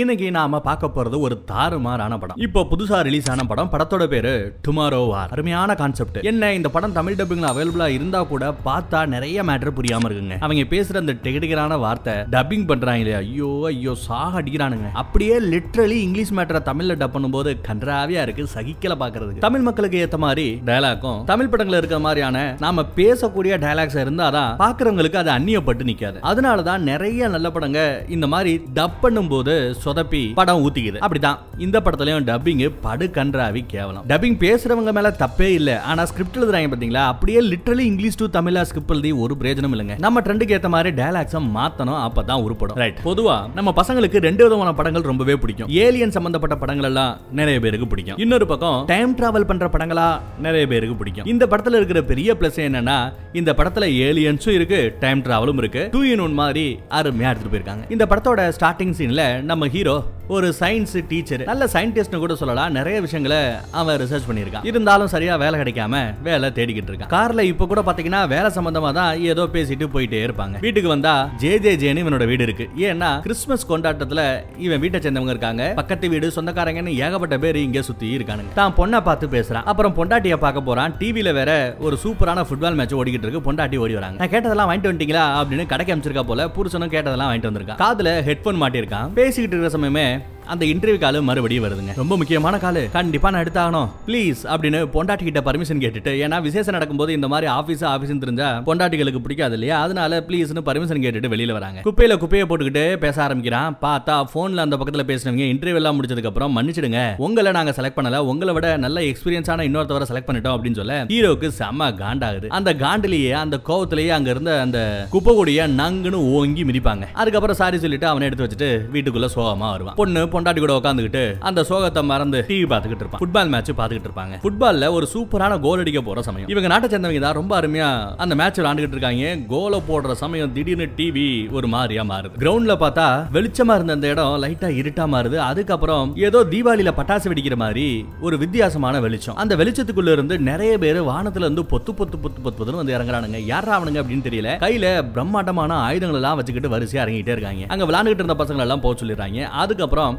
இன்னைக்கு நாம பார்க்க போறது ஒரு தாறுமாறான படம். இப்போ புதுசா ரிலீஸ் ஆன படம் படத்தோட பேரு டுமாரோ வார் அருமையான கான்செப்ட் என்ன இந்த படம் தமிழ் டப்பிங்ல அவைலபிளா இருந்தா கூட பார்த்தா நிறைய மேட்டர் புரியாம இருக்குங்க. அவங்க பேசுற அந்த டெகடிகரான வார்த்தை டப்பிங் பண்றாங்க ஐயோ ஐயோ சாக அடிக்கிறானுங்க. அப்படியே லிட்ரலி இங்கிலீஷ் மேட்டரை தமிழ்ல டப் பண்ணும்போது கன்றாவியா இருக்கு சகிக்கல பாக்குறது தமிழ் மக்களுக்கு ஏத்த மாதிரி டயலாக்கும் தமிழ் படங்கள்ல இருக்கிற மாதிரியான நாம பேசக்கூடிய டயலாக்ஸ் இருந்தாதான் பாக்குறவங்களுக்கு அது அந்நியப்பட்டு நிக்காது. அதனாலதான் நிறைய நல்ல படங்க இந்த மாதிரி டப் பண்ணும்போது சொதப்பி படம் ஊத்திக்குது. அப்படிதான். இந்த படத்துலயும் டப்பிங் படு கன்றாவி கேவலம். டப்பிங் பேசுறவங்க மேல தப்பே இல்ல. ஆனா ஸ்கிரிப்ட் எழுதுறாங்க பாத்தீங்களா? அப்படியே லிட்டரலி இங்கிலீஷ் டு தமிழா ஸ்கிரிப்ட் எழுதி ஒரு பிரயோஜனம் இல்லைங்க. நம்ம ட்ரெண்டுக்கு ஏத்த மாதிரி டயலாக்ஸை மாத்தணும் அப்பதான் உருப்படும் ரைட் பொதுவா நம்ம பசங்களுக்கு ரெண்டு விதமான படங்கள் ரொம்பவே பிடிக்கும். ஏலியன் சம்பந்தப்பட்ட படங்கள் எல்லாம் நிறைய பேருக்கு பிடிக்கும். இன்னொரு பக்கம் டைம் டிராவல் பண்ற படங்களா நிறைய பேருக்கு பிடிக்கும். இந்த படத்துல இருக்கிற பெரிய பிளஸ் என்னன்னா இந்த படத்துல ஏலியன்ஸும் இருக்கு டைம் டிராவலும் இருக்கு. டூ இன் ஒன் மாதிரி அருமையா எடுத்துட்டு போயிருக்காங்க. இந்த படத்தோட ஸ்டார்டிங் சீன்ல நம்ம ஹீரோ ஒரு சயின்ஸ் டீச்சர் நல்ல சயின்டிஸ்ட்னு கூட சொல்லலாம். நிறைய விஷயங்களை அவன் ரிசர்ச் பண்ணியிருக்கான். இருந்தாலும் சரியா வேலை கிடைக்காம வேலை தேடிக்கிட்டு இருக்கான். கார்ல இப்ப கூட பாத்தீங்கன்னா வேலை சம்பந்தமா தான் ஏதோ பேசிட்டு போயிட்டே இருப்பாங்க. வீட்டுக்கு வந்தா ஜே ஜே ஜேன்னு இவனோட வீடு இருக்கு. ஏன்னா கிறிஸ்மஸ் கொண்டாட்டத்துல இவன் வீட்டை சேர்ந்தவங்க இருக்காங்க. பக்கத்து வீடு சொந்தக்காரங்கன்னு ஏகப்பட்ட பேர் இங்க சுத்தி இருக்கானுங்க. தான் பொண்ணை பார்த்து பேசுறான். அப்புறம் பொண்டாட்டிய பார்க்க போறான். டிவில வேற ஒரு சூப்பரான ஃபுட்பால் மேட்ச் ஓடிக்கிட்டு இருக்கு. பொண்டாட்டி ஓடி வராங்க. நான் கேட்டதெல்லாம் வாங்கிட்டு வந்துட்டீங்களா அப்படின்னு கடைக்கு அமைச்சிருக்கா போல. புருஷனும் கேட்டதெல்லாம் வாங்கிட்டு வந்திருக்கான். காதுல ஹெட்போன் மாட்டிருக்கான் பேசிக்கிட்டு இருக்கிற சமயமே Bye. அந்த இன்டர்வியூ காலு மறுபடியும் வருதுங்க. ரொம்ப முக்கியமான காலு. கண்டிப்பா நான் எடுத்தாகணும். ப்ளீஸ் அப்படின்னு பொண்டாட்டி கிட்ட பர்மிஷன் கேட்டுட்டு ஏன்னா விசேஷம் நடக்கும்போது இந்த மாதிரி ஆபீஸ் ஆபீஸ் தெரிஞ்சா பொண்டாட்டிகளுக்கு பிடிக்காது இல்லையா? அதனால ப்ளீஸ்னு பர்மிஷன் கேட்டுட்டு வெளியில வராங்க. குப்பையில குப்பையை போட்டுக்கிட்டு பேச ஆரம்பிக்கிறான். பார்த்தா போன்ல அந்த பக்கத்துல பேசுனவங்க இன்டர்வியூ எல்லாம் முடிச்சதுக்கு அப்புறம் மன்னிச்சிடுங்க. உங்களை நாங்க செலக்ட் பண்ணல. உங்களை விட நல்ல எக்ஸ்பீரியன்ஸான இன்னொருத்தவரை செலக்ட் பண்ணிட்டோம் அப்படின்னு சொல்ல ஹீரோக்கு செம்ம காண்டாகுது. அந்த காண்டிலேயே அந்த கோவத்திலேயே அங்க இருந்த அந்த குப்பை கொடிய நங்குன்னு ஓங்கி மிதிப்பாங்க. அதுக்கப்புறம் சாரி சொல்லிட்டு அவனை எடுத்து வச்சுட்டு வீட்டுக்குள்ள சோகமா வருவான். பொண்ணு பொண்டாட்டி கூட உட்காந்துக்கிட்டு அந்த சோகத்தை மறந்து டிவி பார்த்துக்கிட்டு இருப்பான். ஃபுட்பால் மேட்ச் பார்த்துக்கிட்டு இருப்பாங்க. ஃபுட்பால்ல ஒரு சூப்பரான கோல் அடிக்க போற சமயம். இவங்க நாட்டை சேர்ந்தவங்க தான் ரொம்ப அருமையா அந்த மேட்ச் விளாண்டுகிட்டு இருக்காங்க. கோலை போடுற சமயம் திடீர்னு டிவி ஒரு மாதிரியா மாறுது. கிரவுண்ட்ல பார்த்தா வெளிச்சமா இருந்த அந்த இடம் லைட்டா இருட்டா மாறுது. அதுக்கப்புறம் ஏதோ தீபாவளியில பட்டாசு வெடிக்கிற மாதிரி ஒரு வித்தியாசமான வெளிச்சம். அந்த வெளிச்சத்துக்குள்ள இருந்து நிறைய பேர் வானத்துல இருந்து பொத்து பொத்து பொத்து பொத்து பொத்துன்னு வந்து இறங்குறானுங்க. யாரா அவனுங்க அப்படின்னு தெரியல. கையில பிரம்மாண்டமான ஆயுதங்கள் எல்லாம் வச்சுக்கிட்டு வரிசையா இறங்கிட்டே இருக்காங்க. அங்க விளையாண்டுகிட்டு இருந்த பசங்க எல்லாம் போக சொல்லிடுறாங்க. அதுக்கப்புறம்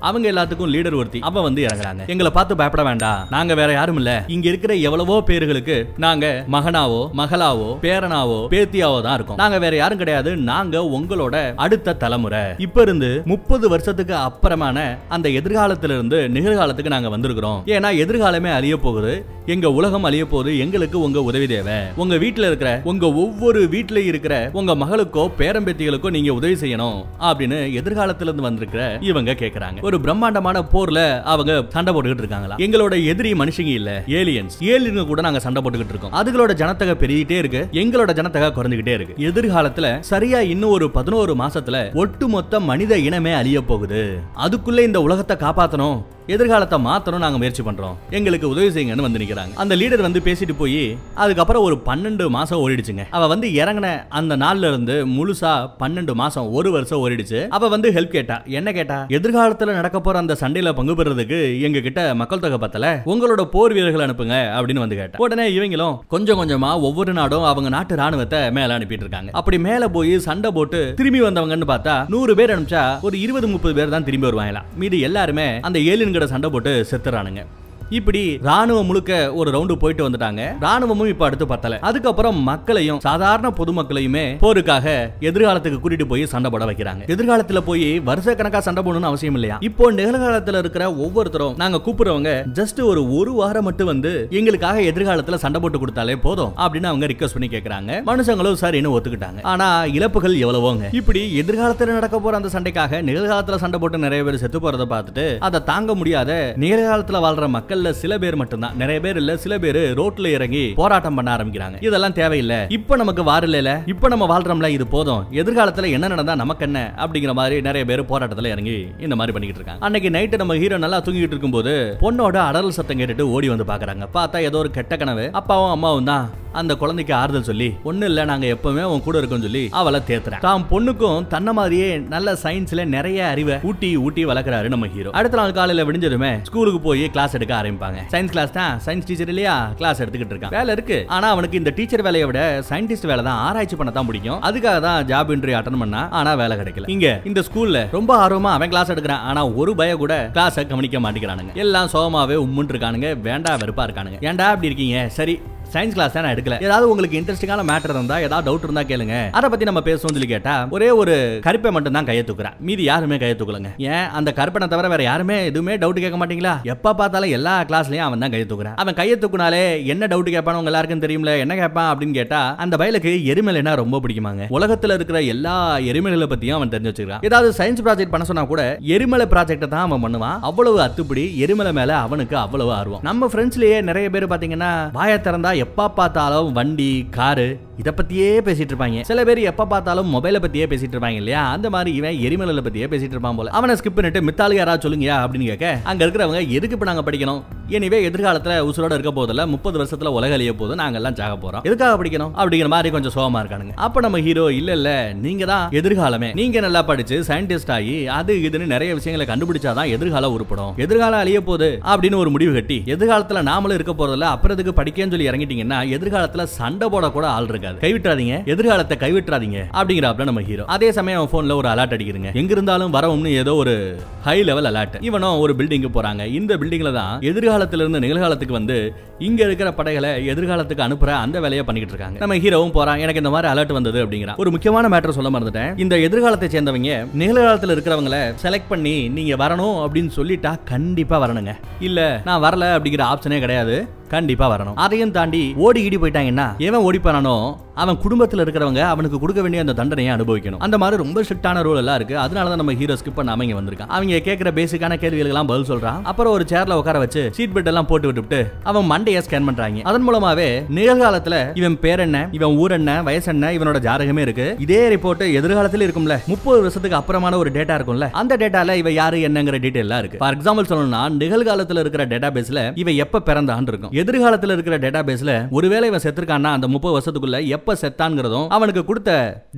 அவங்க எல்லாத்துக்கும் லீடர் ஒருத்தி. அவ வந்து இறங்குறாங்க. எங்களை பார்த்து பயப்பட வேண்டாம். நாங்க வேற யாரும் இல்ல. இங்க இருக்கிற எவ்வளவோ பேர்களுக்கு நாங்க மகனாவோ மகளாவோ பேரனாவோ பேத்தியாவோ தான் இருக்கும். நாங்க வேற யாரும் கிடையாது. நாங்க உங்களோட அடுத்த தலைமுறை. இப்ப இருந்து முப்பது வருஷத்துக்கு அப்புறமான அந்த எதிர்காலத்துல இருந்து நிகழ்காலத்துக்கு நாங்க வந்திருக்கிறோம். ஏன்னா எதிர்காலமே அழிய போகுது. எங்க உலகம் அழிய போகுது. எங்களுக்கு உங்க உதவி தேவை. உங்க வீட்டுல இருக்கிற உங்க ஒவ்வொரு வீட்டுல இருக்கிற உங்க மகளுக்கோ பேரம்பேத்திகளுக்கோ நீங்க உதவி செய்யணும் அப்படின்னு எதிர்காலத்துல இருந்து வந்திருக்கிற இவங்க கேக்குறாங்க. ஒரு பிரம்மாண்டமான போர்ல அவங்க சண்டை போட்டுக்கிட்டு இருக்காங்களா? எங்களோட எதிரி மனுஷங்க இல்ல ஏலியன்ஸ் ஏலியன் கூட நாங்க சண்டை போட்டுக்கிட்டு இருக்கோம். அதுகளோட ஜனத்தொகை பெருகிட்டே இருக்கு. எங்களோட ஜனத்தொகை குறைஞ்சுகிட்டே இருக்கு. எதிர்காலத்துல சரியா இன்னும் ஒரு பதினோரு மாசத்துல ஒட்டுமொத்த மனித இனமே அழிய போகுது. அதுக்குள்ள இந்த உலகத்தை காப்பாத்தணும். எதிர்காலத்தை மாத்தணும் நாங்க முயற்சி பண்றோம். எங்களுக்கு உதவி செய்யுங்கன்னு வந்து நிக்கிறாங்க. அந்த லீடர் வந்து பேசிட்டு போய் அதுக்கப்புறம் ஒரு பன்னெண்டு மாசம் ஓடிடுச்சுங்க. அவ வந்து இறங்கின அந்த நாள்ல இருந்து முழுசா பன்னெண்டு மாசம் ஒரு வருஷம் ஓடிடுச்சு. அவ வந்து ஹெல்ப் கேட்டா. என்ன கேட்டா? எதிர்காலத்துல நடக்க போற அந்த சண்டையில பங்கு பெறதுக்கு எங்க கிட்ட மக்கள் தொகை பத்தல. உங்களோட போர் வீரர்கள் அனுப்புங்க அப்படின்னு வந்து கேட்டா. உடனே இவங்களும் கொஞ்சம் கொஞ்சமா ஒவ்வொரு நாடும் அவங்க நாட்டு ராணுவத்தை மேல அனுப்பிட்டு இருக்காங்க. அப்படி மேல போய் சண்டை போட்டு திரும்பி வந்தவங்கன்னு பார்த்தா நூறு பேர் அனுப்பிச்சா ஒரு இருபது முப்பது பேர் தான் திரும்பி வருவாங்களா. மீதி எல்லாருமே அந்த சண்டை போட்டு செத்துறானுங்க. இப்படி ராணுவம் முழுக்க ஒரு ரவுண்டு போயிட்டு வந்துட்டாங்க. ராணுவமும் இப்ப அடுத்து பத்தல. அதுக்கப்புறம் மக்களையும் சாதாரண பொதுமக்களையுமே போருக்காக எதிர்காலத்துக்கு கூட்டிட்டு போய் சண்டை போட வைக்கிறாங்க. எதிர்காலத்துல போய் வருஷ கணக்கா சண்டை போடணும்னு அவசியம் இல்லையா? இப்போ நிகழ்காலத்துல இருக்கிற ஒவ்வொருத்தரும் நாங்க கூப்பிடுறவங்க ஜஸ்ட் ஒரு ஒரு வாரம் மட்டும் வந்து எங்களுக்காக எதிர்காலத்துல சண்டை போட்டு கொடுத்தாலே போதும் அப்படின்னு அவங்க ரிக்வஸ்ட் பண்ணி கேக்குறாங்க. மனுஷங்களும் சரின்னு ஒத்துக்கிட்டாங்க. ஆனா இழப்புகள் எவ்வளவோங்க? இப்படி எதிர்காலத்துல நடக்க போற அந்த சண்டைக்காக நிகழ்காலத்துல சண்டை போட்டு நிறைய பேர் செத்து போறதை பார்த்துட்டு அதை தாங்க முடியாத நிகழ்காலத்துல வாழ்ற மக்கள்ல சில பேர் மட்டும்தான். நிறைய பேர் இல்ல சில பேர் ரோட்ல இறங்கி போராட்டம் பண்ண ஆரம்பிக்கிறாங்க. இதெல்லாம் தேவையில்லை. இப்ப நமக்கு வாரில இப்ப நம்ம வாழ்றோம்ல இது போதும். எதிர்காலத்துல என்ன நடந்தா நமக்கு என்ன அப்படிங்கிற மாதிரி நிறைய பேர் போராட்டத்துல இறங்கி இந்த மாதிரி பண்ணிக்கிட்டு இருக்காங்க. அன்னைக்கு நைட்டு நம்ம ஹீரோ நல்லா தூங்கிட்டு இருக்கும்போது பொண்ணோட அடல் சத்தம் கேட்டுட்டு ஓடி வந்து பாக்குறாங்க. பார்த்தா ஏதோ ஒரு கெட்ட கனவு. அப்பாவும் அம்மாவும் தான் அந்த குழந்தைக்கு ஆறுதல் சொல்லி ஒண்ணு இல்ல நாங்க எப்பவுமே உன் கூட இருக்கோம்னு சொல்லி அவளை தேத்துறேன் தான் பொண்ணுக்கும் தன்ன மாதிரியே நல்ல சயின்ஸ்ல நிறைய அறிவை ஊட்டி ஊட்டி வளர்க்கறாரு நம்ம ஹீரோ அடுத்த நாள் காலையில விடிஞ்சதுமே ஸ்கூலுக்கு போய் கிளாஸ் எடுக்க ஆரம்பி ஆரம்பிப்பாங்க சயின்ஸ் கிளாஸ் தான். சயின்ஸ் டீச்சர் இல்லையா? கிளாஸ் எடுத்துக்கிட்டு இருக்கான். வேலை இருக்கு. ஆனா அவனுக்கு இந்த டீச்சர் வேலையை விட சயின்டிஸ்ட் வேலை தான் ஆராய்ச்சி பண்ண தான் பிடிக்கும். அதுக்காக தான் ஜாப் இன்டர்வியூ அட்டன் பண்ணா. ஆனா வேலை கிடைக்கல. இங்க இந்த ஸ்கூல்ல ரொம்ப ஆர்வமா அவன் கிளாஸ் எடுக்கிறான். ஆனா ஒரு பய கூட கிளாஸ கவனிக்க மாட்டேங்கிறானுங்க. எல்லாம் சோகமாவே உம்முன்னு இருக்கானுங்க. வேண்டா வெறுப்பா இருக்கானுங்க. ஏன்டா அப்படி இருக்கீங்க? சரி சயின்ஸ் கிளாஸ் தான் நான் எடுக்கல. ஏதாவது உங்களுக்கு இன்ட்ரெஸ்டிங்கான மேட்டர் இருந்தா ஏதாவது டவுட் இருந்தா கேளுங்க. அதை பத்தி நம்ம பேசுவோம் சொல்லி கேட்டா ஒரே ஒரு கருப்பை மட்டும் தான் கையை தூக்குறான் மீதி யாருமே கையை தூக்கலங்க. ஏன்? அந்த கருப்பனை தவிர வேற யாருமே எதுவுமே டவுட் கேட்க மாட்டீங்களா? எப்ப பார்த்தாலும் எல்லா கிளாஸ்லயும் அவன் தான் கையை தூக்குறான். அவன் கையை தூக்குனாலே என்ன டவுட் கேட்பான் உங்க எல்லாருக்கும் தெரியும்ல என்ன கேட்பான் அப்படின்னு கேட்டா அந்த பயலுக்கு எரிமலைனா ரொம்ப பிடிக்குமாங்க. உலகத்துல இருக்கிற எல்லா எரிமலைகளை பத்தியும் அவன் தெரிஞ்சு வச்சிருக்கான் ஏதாவது சயின்ஸ் ப்ராஜெக்ட் பண்ண சொன்னா கூட எரிமலை ப்ராஜெக்ட் தான் அவன் பண்ணுவான். அவ்வளவு அத்துப்படி எரிமலை மேல அவனுக்கு அவ்வளவு ஆர்வம். நம்ம ஃப்ரெண்ட்ஸ்லயே நிறைய பேர் பாத்தீங்கன்னா வாயை திறந்தா எப்போ பார்த்தாலும் வண்டி காரு இதை பத்தியே பேசிட்டு இருப்பாங்க சில பேர் எப்ப பார்த்தாலும் மொபைலை பத்தியே பேசிட்டு இருப்பாங்க இல்லையா? அந்த மாதிரி இவன் எரிமலை பத்தியே பேசிட்டு இருப்பான் போல. அவனை ஸ்கிப் பண்ணிட்டு மித்தாலு யாராவது சொல்லுங்க அப்படின்னு கேட்க அங்க இருக்கிறவங்க எதுக்கு இப்ப நாங்க படிக்கணும்? எனவே எதிர்காலத்துல உசுரோட இருக்க போதில் முப்பது வருஷத்துல உலக அழிய போது நாங்க எல்லாம் சாக போறோம். எதுக்காக படிக்கணும்? அப்படிங்கிற மாதிரி கொஞ்சம் சோகமா இருக்கானுங்க. அப்ப நம்ம ஹீரோ இல்ல இல்ல நீங்க தான் எதிர்காலமே. நீங்க நல்லா படிச்சு சயின்டிஸ்ட் ஆகி அது இதுன்னு நிறைய விஷயங்களை கண்டுபிடிச்சாதான் எதிர்காலம் உருப்படும். எதிர்காலம் அழிய போகுது அப்படின்னு ஒரு முடிவு கட்டி எதிர்காலத்துல நாமளும் இருக்க போறதில்ல அப்புறம் இதுக்கு படிக்கன்னு சொல்லி இறங்கிட்டீங்கன்னா எதிர்காலத்துல சண்டை போட கூட ஆள் இருக்காது. கைவிட்டுறாதீங்க. எதிர்காலத்தை கைவிட்டுறாதீங்க. அப்படிங்கிறாப்ல நம்ம ஹீரோ அதே சமயம் போன்ல ஒரு அலர்ட் அடிக்கிறீங்க எங்க இருந்தாலும் வரவும்னு ஏதோ ஒரு ஹை லெவல் அலர்ட் இவனும் ஒரு பில்டிங்க்கு போறாங்க. இந்த பில்டிங்ல தான் எதிர்காலத்துல இருந்து நிகழ்காலத்துக்கு வந்து இங்க இருக்கிற படைகளை எதிர்காலத்துக்கு அனுப்புற அந்த வேலையை பண்ணிக்கிட்டு இருக்காங்க. நம்ம ஹீரோவும் போறான். எனக்கு இந்த மாதிரி அலர்ட் வந்தது அப்படிங்கிறான். ஒரு முக்கியமான மேட்டர் சொல்ல மறந்துட்டேன். இந்த எதிர்காலத்தை சேர்ந்தவங்க நிகழ்காலத்துல இருக்கிறவங்கள செலக்ட் பண்ணி நீங்க வரணும் அப்படின்னு சொல்லிட்டா கண்டிப்பா வரணுங்க. இல்ல நான் வரல அப்படிங்கிற ஆப்ஷனே கிடையாது. கண்டிப்பா வரணும். அதையும் தாண்டி ஓடி ஈடி போயிட்டாங்கன்னா எவன் ஓடி போறானோ அவன் குடும்பத்துல இருக்கிறவங்க அவனுக்கு கொடுக்க வேண்டிய அந்த தண்டனையை அனுபவிக்கணும். அந்த மாதிரி ரொம்ப ஸ்ட்ரிக்டான ரூல் எல்லாம் இருக்கு. அதனால தான் நம்ம ஹீரோ ஸ்கிப் பண்ணாம இங்க வந்திருக்கான். அவங்க கேட்கிற பேசிக்கான கேள்விகளுக்கெல்லாம் பதில் சொல்றான். அப்புறம் ஒரு சேர்ல உட்கார வச்சு சீட் பெல்ட் எல்லாம் போட்டு விட்டுட்டு அவன் மண்டையை ஸ்கேன் பண்றாங்க. அதன் மூலமாவே நிகழ்காலத்துல இவன் பேர் என்ன இவன் ஊர் என்ன வயசு என்ன இவனோட ஜாதகமே இருக்கு. இதே ரிப்போர்ட் எதிர்காலத்துல இருக்கும்ல. முப்பது வருஷத்துக்கு அப்புறமான ஒரு டேட்டா இருக்கும்ல. அந்த டேட்டால இவ யாரு என்னங்கிற டீடைல் இருக்கு. ஃபார் எக்ஸாம்பிள் சொல்லணும்னா நிகழ்காலத்துல இருக்கிற டேட்டா பேஸ்ல இவ எப்ப பிறந்தான்னு இருக்கும்? எதிர்காலத்துல இருக்கிற டேட்டா பேஸ்ல ஒருவேளை இவன் செத்துருக்கான்னா அந்த முப்பது வருஷத்துக்குள்ள எப்ப செத்தான்ங்கிறதும் அவனுக்கு கொடுத்த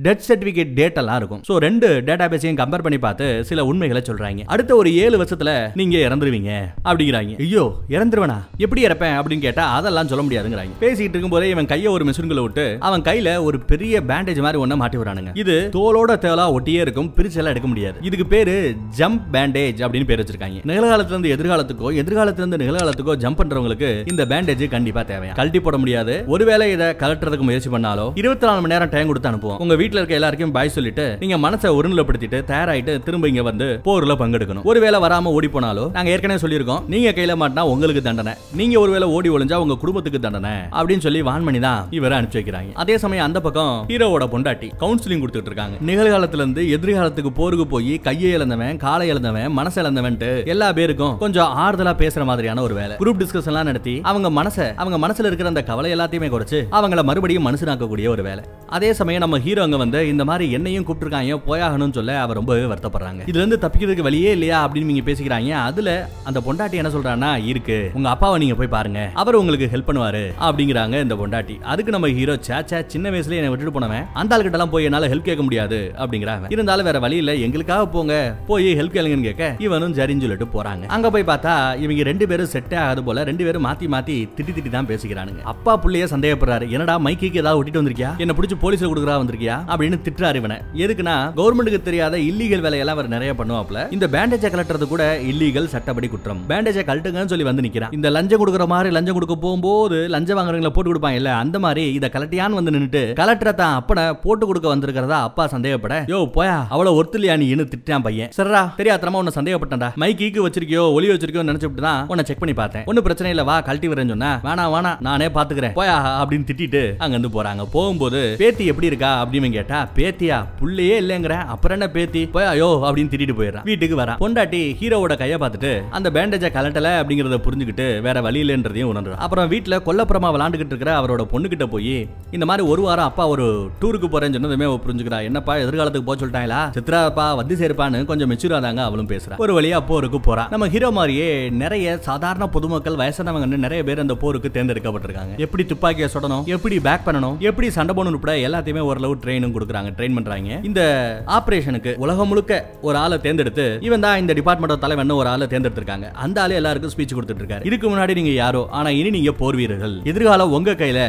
டெத் சர்டிபிகேட் டேட் எல்லாம் இருக்கும். ஸோ ரெண்டு டேட்டாபேஸையும் கம்பேர் பண்ணி பார்த்து சில உண்மைகளை சொல்றாங்க. அடுத்த ஒரு ஏழு வருஷத்துல நீங்க இறந்துருவீங்க அப்படிங்கிறாங்க. ஐயோ இறந்துருவனா? எப்படி இறப்பேன் அப்படின்னு கேட்டா அதெல்லாம் சொல்ல முடியாதுங்கிறாங்க. பேசிட்டு இருக்கும்போதே இவன் கையை ஒரு மிஷின்களை விட்டு அவன் கையில ஒரு பெரிய பேண்டேஜ் மாதிரி ஒண்ணு மாட்டி வரானுங்க இது தோலோட தேலா ஒட்டியே இருக்கும் பிரிச்செல்லாம் எடுக்க முடியாது. இதுக்கு பேரு ஜம்ப் பேண்டேஜ் அப்படின்னு பேர் வச்சிருக்காங்க. நிகழ்காலத்துல இருந்து எதிர்காலத்துக்கோ எதிர்காலத்துல இருந்து நிகழ்காலத்துக்கோ ஜம்ப் பண்றவங்களுக்கு இந்த பேண்டேஜ் கண்டிப்பா தேவையா? கழட்டி போட முடியாது. ஒருவேளை இதை கலட்டுறதுக்கு முயற்சி பண்ணாலோ இருபத்தி நாலு மணி நேரம் டைம் கொடுத்து அனுப்புவோம். உங்க வீட்டுல இருக்க எல்லாருக்கும் பாய் சொல்லிட்டு நீங்க மனசை ஒருநிலைப்படுத்திட்டு தயாராயிட்டு திரும்ப இங்க வந்து போர்ல பங்கெடுக்கணும். ஒருவேளை வராம ஓடி போனாலோ நாங்க ஏற்கனவே சொல்லியிருக்கோம் நீங்க கையில மாட்டினா உங்களுக்கு தண்டனை. நீங்க ஒருவேளை ஓடி ஒளிஞ்சா உங்க குடும்பத்துக்கு தண்டனை. அப்படின்னு சொல்லி வான் பண்ணி தான் இவரை அனுப்பிச்சு வைக்கிறாங்க. அதே சமயம் அந்த பக்கம் ஹீரோவோட பொண்டாட்டி கவுன்சிலிங் கொடுத்துட்டு இருக்காங்க. நிகழ்காலத்துல இருந்து எதிர்காலத்துக்கு போருக்கு போய் கையை இழந்தவன் காலை இழந்தவன் மனசை இழந்தவன்ட்டு எல்லா பேருக்கும் கொஞ்சம் ஆறுதலா பேசுற மாதிரியான ஒரு வேலை. குரூப் டிஸ்கஷன் நடத்தி அவங்க அவங்க மனசை அவங்க மனசுல இருக்கிற அந்த கவலை எல்லாத்தையுமே குறைச்சு அவங்கள மறுபடியும் மனுஷனாக்கக்கூடிய ஒரு வேலை. அதே சமயம் நம்ம ஹீரோ அங்க வந்து இந்த மாதிரி என்னையும் கூப்பிட்டுருக்காங்க போயாகணும்னு சொல்ல அவர் ரொம்பவே வருத்தப்படுறாங்க. இதுல இருந்து தப்பிக்கிறதுக்கு வழியே இல்லையா அப்படின்னு நீங்க பேசிக்கிறாங்க. அதுல அந்த பொண்டாட்டி என்ன சொல்றானா இருக்கு உங்க அப்பாவை நீங்க போய் பாருங்க அவர் உங்களுக்கு ஹெல்ப் பண்ணுவாரு அப்படிங்கிறாங்க இந்த பொண்டாட்டி. அதுக்கு நம்ம ஹீரோ சேச்சா சின்ன வயசுல என்ன விட்டுட்டு போனவன் அந்த ஆள்கிட்ட எல்லாம் போய் என்னால ஹெல்ப் கேட்க முடியாது அப்படிங்கிறாங்க இருந்தாலும் வேற வழி இல்ல எங்களுக்காக போங்க போய் ஹெல்ப் கேளுங்கன்னு கேட்க இவனும் சரின்னு சொல்லிட்டு போறாங்க. அங்க போய் பார்த்தா இவங்க ரெண்டு பேரும் செட்டே ஆகாது போல ரெண்டு பேரும் மாத்தி மாத்தி திட்டி திட்டி தான் பேசிக்கிறானுங்க. அப்பா புள்ளைய சந்தேகப்படுறாரு. என்னடா மைக்கு ஏதாவது ஒட்டிட்டு வந்திருக்கியா? என்ன பிடிச்சி போலீஸ்ல கொடுக்குறா வந்திருக்கியா? அப்படின்னு திட்டுறாரு இவனை. எதுக்குன்னா கவர்மெண்ட்டுக்கு தெரியாத இல்லீகல் வேலையெல்லாம் அவர் நிறைய பண்ணுவாப்ல இந்த பேண்டேஜை கலட்டுறது கூட இல்லீகல் சட்டப்படி குற்றம். பேண்டேஜை கலட்டுங்கன்னு சொல்லி வந்து நிக்கிறான். இந்த லஞ்சம் கொடுக்குற மாதிரி லஞ்சம் கொடுக்க போகும்போது லஞ்சம் வாங்குறவங்களை போட்டு கொடுப்பாங்க இல்ல அந்த மாதிரி இதை கலட்டியான்னு வந்து நின்றுட்டு கலெக்டரை தான் அப்பனை போட்டு கொடுக்க வந்திருக்கிறதா அப்பா சந்தேகப்பட யோ போயா அவ்வளவு ஒருத்தலையா நீன்னு திட்டான் பையன். சரிடா தெரியாதனமா உன்னை சந்தேகப்பட்டா மைக் ஈக்கு வச்சிருக்கியோ ஒளி வச்சிருக்கியோ நினைச்சுட்டு தான் உன்னை செக் பண்ணி பார்த்தேன். ஒன்னும் பிரச்சனை இல்ல வா கழட்டி விடுறேன்னு சொன்னா வேணா வேணா நானே பாத்துக்கிறேன். போயா அப்படின்னு திட்டிட்டு அங்க இருந்து போறாங்க. போகும்போது பேத்தி எப்படி இருக்கா? அப்படின்னு கேட்டா பேத்தியா புள்ளையே இல்லைங்கிறேன். அப்புறம் என்ன பேத்தி? போயா ஐயோ அப்படின்னு திட்டிட்டு போயிடுறான். வீட்டுக்கு வரா பொண்டாட்டி ஹீரோவோட கையை பார்த்துட்டு அந்த பேண்டேஜை கலட்டல அப்படிங்கறத புரிஞ்சுக்கிட்டு வேற வழி இல்லைன்றதையும் உணர்றான். அப்புறம் வீட்டுல கொல்லப்புறமா விளாண்டுகிட்டு இருக்கிற அவரோட பொண்ணுகிட்ட போய் இந்த மாதிரி ஒரு வாரம் அப்பா ஒரு டூருக்கு போறேன்னு சொன்னதுமே அவ புரிஞ்சுக்கிறா. என்னப்பா எதிர்காலத்துக்கு போக சொல்லிட்டாங்களா? சித்ராப்பா வந்து சேர்ப்பான்னு கொஞ்சம் மெச்சூரா தாங்க அவளும் பேசுறா. ஒரு வழியா போருக்கு போறா. நம்ம ஹீரோ மாதிரியே நிறைய சாதாரண பொதுமக்கள் வயசானவங்கன்னு நிறைய பேர் அந்த போருக்கு தேர்ந்தெடுக்கப்பட்டிருக்காங்க. எப்படி துப்பாக்கியை சுடணும் எப்படி பேக் பண்ணணும் எப்படி சண்டை போடணும் உட்பட எல்லாத்தையுமே ஓரளவு ட்ரெயினும் கொடுக்குறாங்க ட்ரெயின் பண்றாங்க. இந்த ஆபரேஷனுக்கு உலகம் முழுக்க ஒரு ஆளை தேர்ந்தெடுத்து இவன் தான் இந்த டிபார்ட்மெண்ட் தலைவன் ஒரு ஆளை தேர்ந்தெடுத்திருக்காங்க. அந்த ஆளு எல்லாருக்கும் ஸ்பீச் கொடுத்துட்டு இருக்காரு. இதுக்கு முன்னாடி நீங்க யாரோ ஆனா இனி நீங்க போர் வீரர்கள் எதிர்காலம் உங்க கையில